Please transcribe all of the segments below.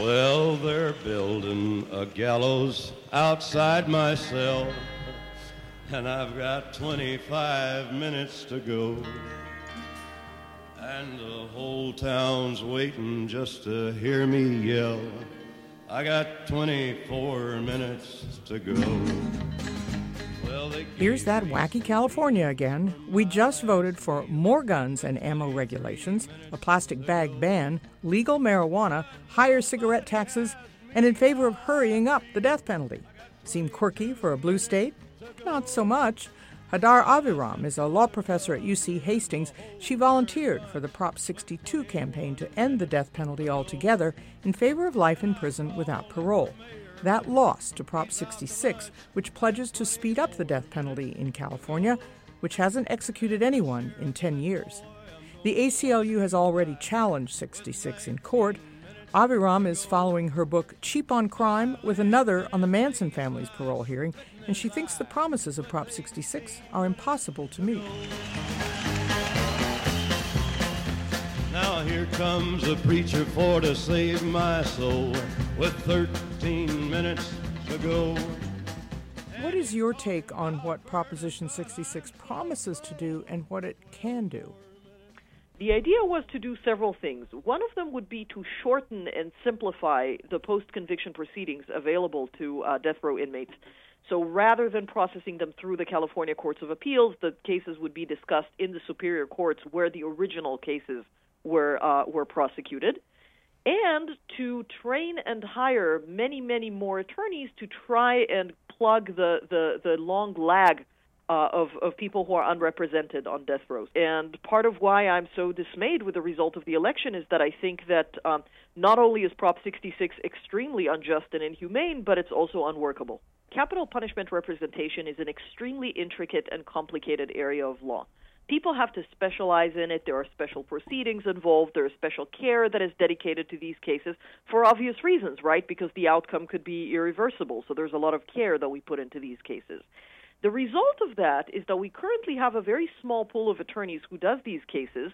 Well, they're building a gallows outside my cell, and I've got 25 minutes to go. And the whole town's waiting just to hear me yell. I got 24 minutes to go. Here's that wacky California again. We just voted for more guns and ammo regulations, a plastic bag ban, legal marijuana, higher cigarette taxes, and in favor of hurrying up the death penalty. Seem quirky for a blue state? Not so much. Hadar Aviram is a law professor at UC Hastings. She volunteered for the Prop 62 campaign to end the death penalty altogether in favor of life in prison without parole. That lost to Prop 66, which pledges to speed up the death penalty in California, which hasn't executed anyone in 10 years. The ACLU has already challenged 66 in court. Aviram is following her book Cheap on Crime with another on the Manson family's parole hearing, and she thinks the promises of Prop 66 are impossible to meet. Now here comes a preacher for to save my soul with 13 minutes to go. What is your take on what Proposition 66 promises to do and what it can do? The idea was to do several things. One of them would be to shorten and simplify the post conviction proceedings available to uh, death row inmates. So rather than processing them through the California Courts of Appeals, the cases would be discussed in the superior courts where the original cases were uh, were prosecuted, and to train and hire many many more attorneys to try and plug the the, the long lag uh, of of people who are unrepresented on death row. And part of why I'm so dismayed with the result of the election is that I think that um, not only is Prop 66 extremely unjust and inhumane, but it's also unworkable. Capital punishment representation is an extremely intricate and complicated area of law people have to specialize in it. There are special proceedings involved. There is special care that is dedicated to these cases for obvious reasons, right? Because the outcome could be irreversible. So there's a lot of care that we put into these cases. The result of that is that we currently have a very small pool of attorneys who does these cases,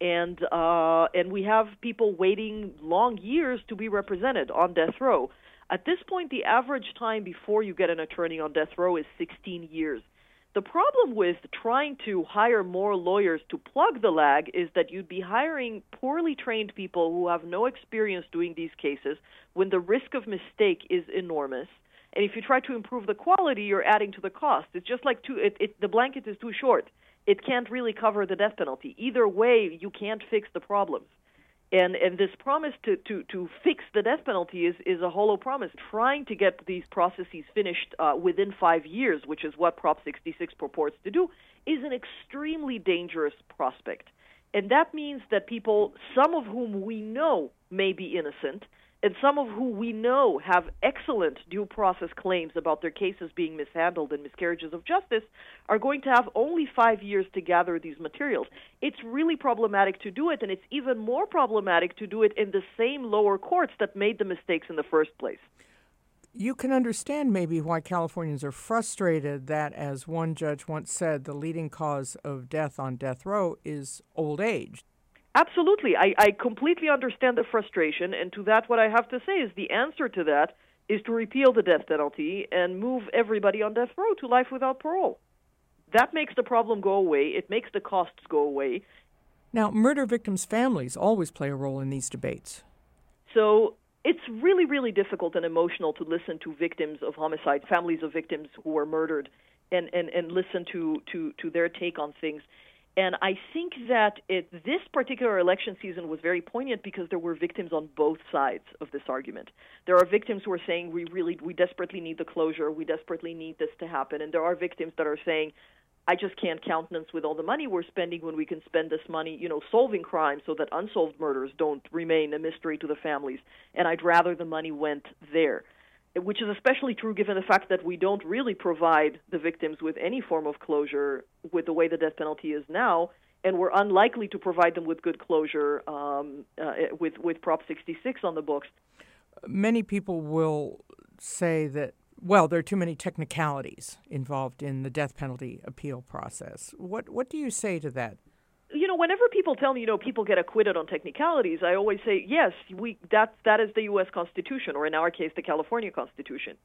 and uh, and we have people waiting long years to be represented on death row. At this point, the average time before you get an attorney on death row is 16 years. The problem with trying to hire more lawyers to plug the lag is that you'd be hiring poorly trained people who have no experience doing these cases when the risk of mistake is enormous. And if you try to improve the quality, you're adding to the cost. It's just like too, it, it, the blanket is too short. It can't really cover the death penalty. Either way, you can't fix the problems. And and this promise to, to, to fix the death penalty is, is a hollow promise. Trying to get these processes finished uh, within five years, which is what Prop 66 purports to do, is an extremely dangerous prospect. And that means that people, some of whom we know may be innocent, and some of who we know have excellent due process claims about their cases being mishandled and miscarriages of justice are going to have only five years to gather these materials. It's really problematic to do it, and it's even more problematic to do it in the same lower courts that made the mistakes in the first place. You can understand maybe why Californians are frustrated that, as one judge once said, the leading cause of death on death row is old age. Absolutely. I, I completely understand the frustration, and to that, what I have to say is the answer to that is to repeal the death penalty and move everybody on death row to life without parole. That makes the problem go away, it makes the costs go away. Now, murder victims' families always play a role in these debates. So it's really, really difficult and emotional to listen to victims of homicide, families of victims who were murdered, and, and, and listen to, to, to their take on things. And I think that it, this particular election season was very poignant because there were victims on both sides of this argument. There are victims who are saying we really, we desperately need the closure, we desperately need this to happen, and there are victims that are saying, I just can't countenance with all the money we're spending when we can spend this money, you know, solving crimes so that unsolved murders don't remain a mystery to the families. And I'd rather the money went there which is especially true given the fact that we don't really provide the victims with any form of closure with the way the death penalty is now, and we're unlikely to provide them with good closure um, uh, with with Prop 66 on the books. Many people will say that well, there are too many technicalities involved in the death penalty appeal process. What what do you say to that? You know, whenever people tell me, you know, people get acquitted on technicalities, I always say, yes, we that that is the U.S. Constitution, or in our case, the California Constitution.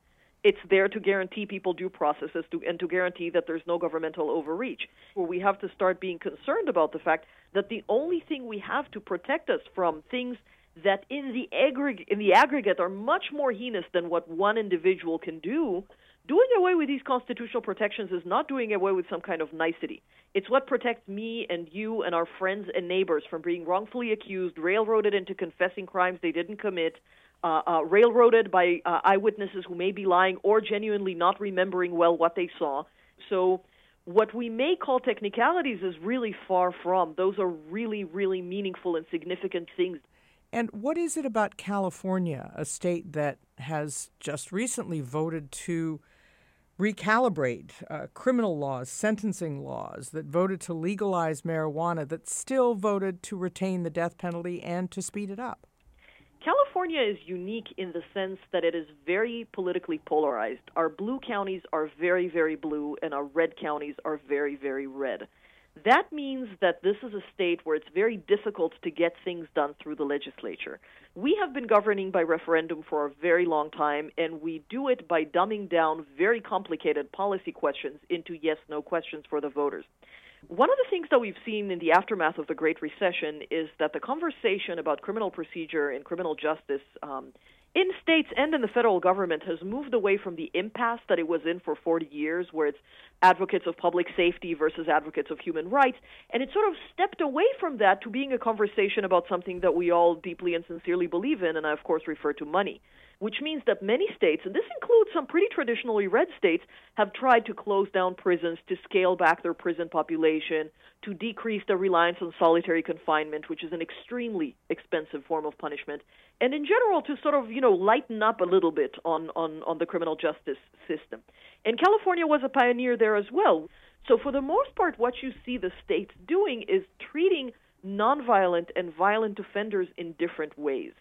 It's there to guarantee people due processes to, and to guarantee that there's no governmental overreach. Where we have to start being concerned about the fact that the only thing we have to protect us from things that in the aggregate in the aggregate are much more heinous than what one individual can do doing away with these constitutional protections is not doing away with some kind of nicety. It's what protects me and you and our friends and neighbors from being wrongfully accused, railroaded into confessing crimes they didn't commit, uh, uh, railroaded by uh, eyewitnesses who may be lying or genuinely not remembering well what they saw. So, what we may call technicalities is really far from. Those are really, really meaningful and significant things. And what is it about California, a state that has just recently voted to recalibrate uh, criminal laws, sentencing laws, that voted to legalize marijuana, that still voted to retain the death penalty and to speed it up? California is unique in the sense that it is very politically polarized. Our blue counties are very, very blue, and our red counties are very, very red. That means that this is a state where it's very difficult to get things done through the legislature. We have been governing by referendum for a very long time, and we do it by dumbing down very complicated policy questions into yes no questions for the voters. One of the things that we've seen in the aftermath of the Great Recession is that the conversation about criminal procedure and criminal justice um, in states and in the federal government has moved away from the impasse that it was in for 40 years, where it's advocates of public safety versus advocates of human rights, and it sort of stepped away from that to being a conversation about something that we all deeply and sincerely believe in, and I, of course, refer to money which means that many states, and this includes some pretty traditionally red states, have tried to close down prisons, to scale back their prison population, to decrease their reliance on solitary confinement, which is an extremely expensive form of punishment, and in general to sort of, you know, lighten up a little bit on, on, on the criminal justice system. And California was a pioneer there as well. So for the most part, what you see the states doing is treating nonviolent and violent offenders in different ways.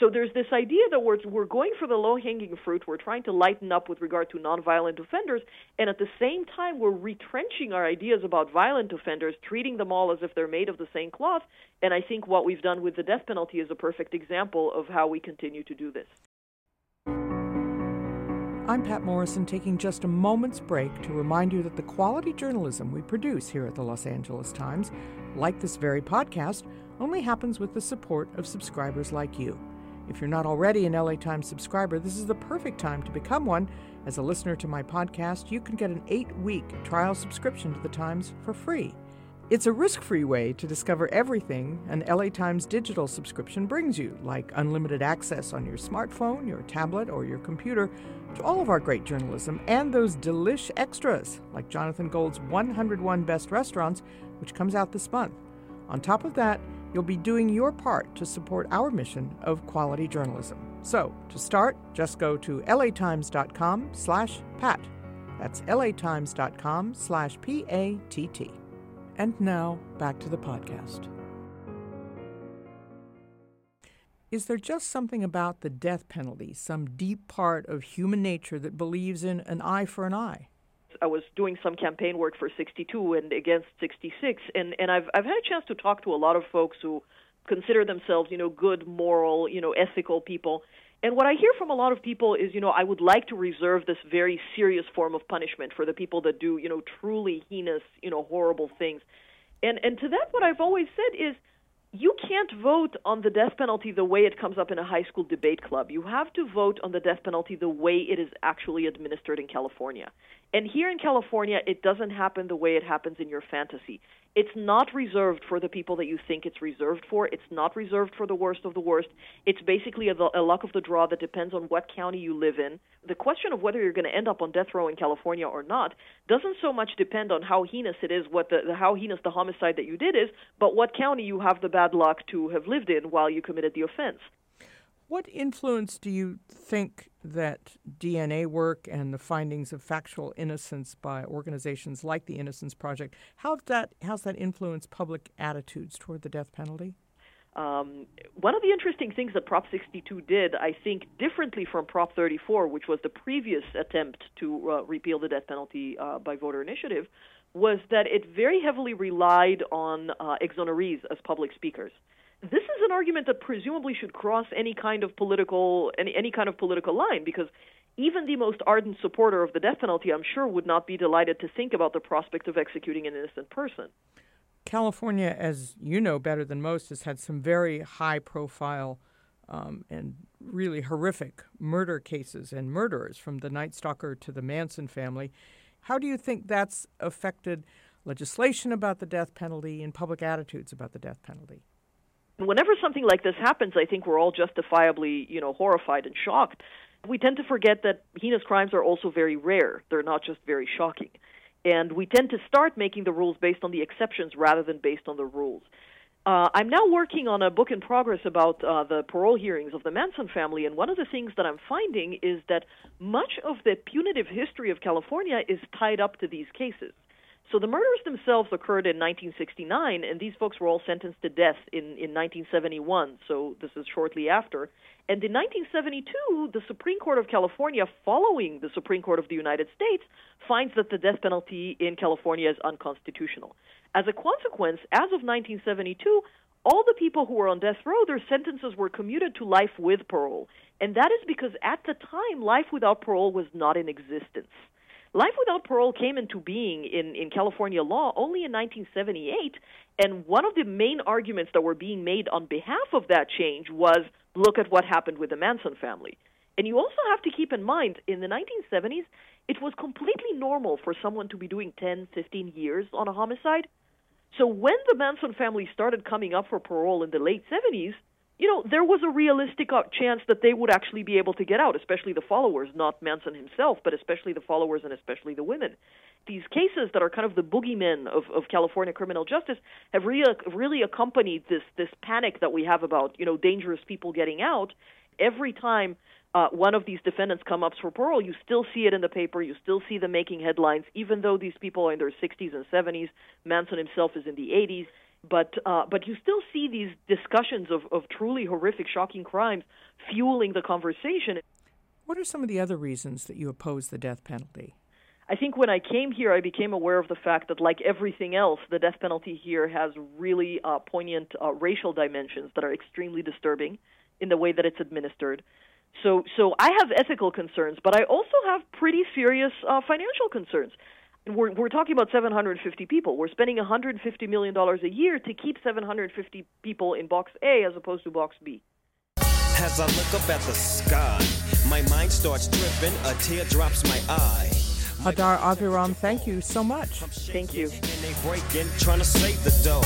So there's this idea that we're, we're going for the low hanging fruit, we're trying to lighten up with regard to nonviolent offenders, and at the same time, we're retrenching our ideas about violent offenders, treating them all as if they're made of the same cloth. And I think what we've done with the death penalty is a perfect example of how we continue to do this. I'm Patt Morrison, taking just a moment's break to remind you that the quality journalism we produce here at the Los Angeles Times, like this very podcast, only happens with the support of subscribers like you. If you're not already an LA Times subscriber, this is the perfect time to become one. As a listener to my podcast, you can get an eight week trial subscription to the Times for free. It's a risk free way to discover everything an LA Times digital subscription brings you, like unlimited access on your smartphone, your tablet, or your computer to all of our great journalism and those delish extras, like Jonathan Gold's 101 Best Restaurants, which comes out this month. On top of that, you'll be doing your part to support our mission of quality journalism. So, to start, just go to latimes.com slash pat. That's latimes.com slash P-A-T-T. And now, back to the podcast. Is there just something about the death penalty, some deep part of human nature that believes in an eye for an eye? I was doing some campaign work for 62 and against 66, and and I've I've had a chance to talk to a lot of folks who consider themselves, you know, good, moral, you know, ethical people. And what I hear from a lot of people is, you know, I would like to reserve this very serious form of punishment for the people that do, you know, truly heinous, you know, horrible things. And and to that what I've always said is you can't vote on the death penalty the way it comes up in a high school debate club. You have to vote on the death penalty the way it is actually administered in California. And here in California, it doesn't happen the way it happens in your fantasy. It's not reserved for the people that you think it's reserved for. It's not reserved for the worst of the worst. It's basically a, a luck of the draw that depends on what county you live in. The question of whether you're going to end up on death row in California or not doesn't so much depend on how heinous it is, what the, how heinous the homicide that you did is, but what county you have the bad luck to have lived in while you committed the offense. What influence do you think that DNA work and the findings of factual innocence by organizations like the Innocence Project, how that how's that influenced public attitudes toward the death penalty? Um, one of the interesting things that Prop 62 did, I think, differently from Prop 34, which was the previous attempt to uh, repeal the death penalty uh, by voter initiative, was that it very heavily relied on uh, exonerees as public speakers. This is an argument that presumably should cross any kind of political any, any kind of political line because even the most ardent supporter of the death penalty, I'm sure, would not be delighted to think about the prospect of executing an innocent person. California, as you know better than most, has had some very high profile um, and really horrific murder cases and murderers from the Night Stalker to the Manson family. How do you think that's affected legislation about the death penalty and public attitudes about the death penalty? Whenever something like this happens, I think we're all justifiably, you know, horrified and shocked. We tend to forget that heinous crimes are also very rare. They're not just very shocking. And we tend to start making the rules based on the exceptions rather than based on the rules. Uh, I'm now working on a book in progress about uh, the parole hearings of the Manson family, and one of the things that I'm finding is that much of the punitive history of California is tied up to these cases. So the murders themselves occurred in 1969, and these folks were all sentenced to death in, in 1971, so this is shortly after. And in 1972, the Supreme Court of California, following the Supreme Court of the United States, finds that the death penalty in California is unconstitutional. As a consequence, as of 1972, all the people who were on death row, their sentences were commuted to life with parole. And that is because at the time, life without parole was not in existence. Life without parole came into being in, in California law only in 1978, and one of the main arguments that were being made on behalf of that change was look at what happened with the Manson family. And you also have to keep in mind, in the 1970s, it was completely normal for someone to be doing 10, 15 years on a homicide. So when the Manson family started coming up for parole in the late 70s, you know, there was a realistic uh, chance that they would actually be able to get out, especially the followers, not Manson himself, but especially the followers and especially the women. These cases that are kind of the boogeymen of, of California criminal justice have really, really accompanied this, this panic that we have about, you know, dangerous people getting out. Every time uh, one of these defendants come up for parole, you still see it in the paper, you still see them making headlines, even though these people are in their 60s and 70s. Manson himself is in the 80s but uh, but you still see these discussions of, of truly horrific, shocking crimes fueling the conversation. What are some of the other reasons that you oppose the death penalty? I think when I came here, I became aware of the fact that, like everything else, the death penalty here has really uh, poignant uh, racial dimensions that are extremely disturbing in the way that it's administered. So, so I have ethical concerns, but I also have pretty serious uh, financial concerns we're, we're talking about 750 people. We're spending 150 million dollars a year to keep 750 people in box A as opposed to box B. As I look up at the sky, my mind starts dripping, a tear drops my eye. Hadar Aviram, thank you so much. Thank you. Breaking, trying to save the dough.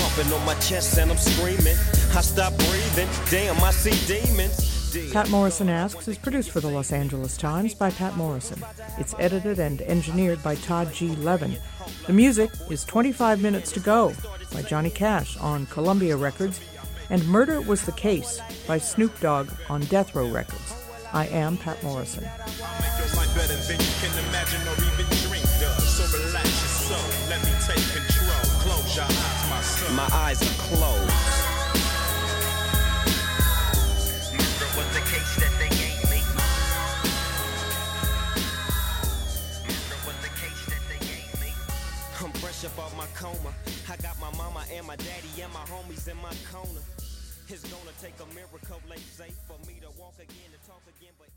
Pumping on my chest and I'm screaming. I stop breathing. Damn, I see demons. Patt Morrison Asks is produced for the Los Angeles Times by Patt Morrison. It's edited and engineered by Todd G. Levin. The music is 25 Minutes to Go by Johnny Cash on Columbia Records and Murder Was the Case by Snoop Dogg on Death Row Records. I am Patt Morrison. My eyes are closed. And my daddy and my homies in my corner. It's gonna take a miracle, they say, for me to walk again and talk again, but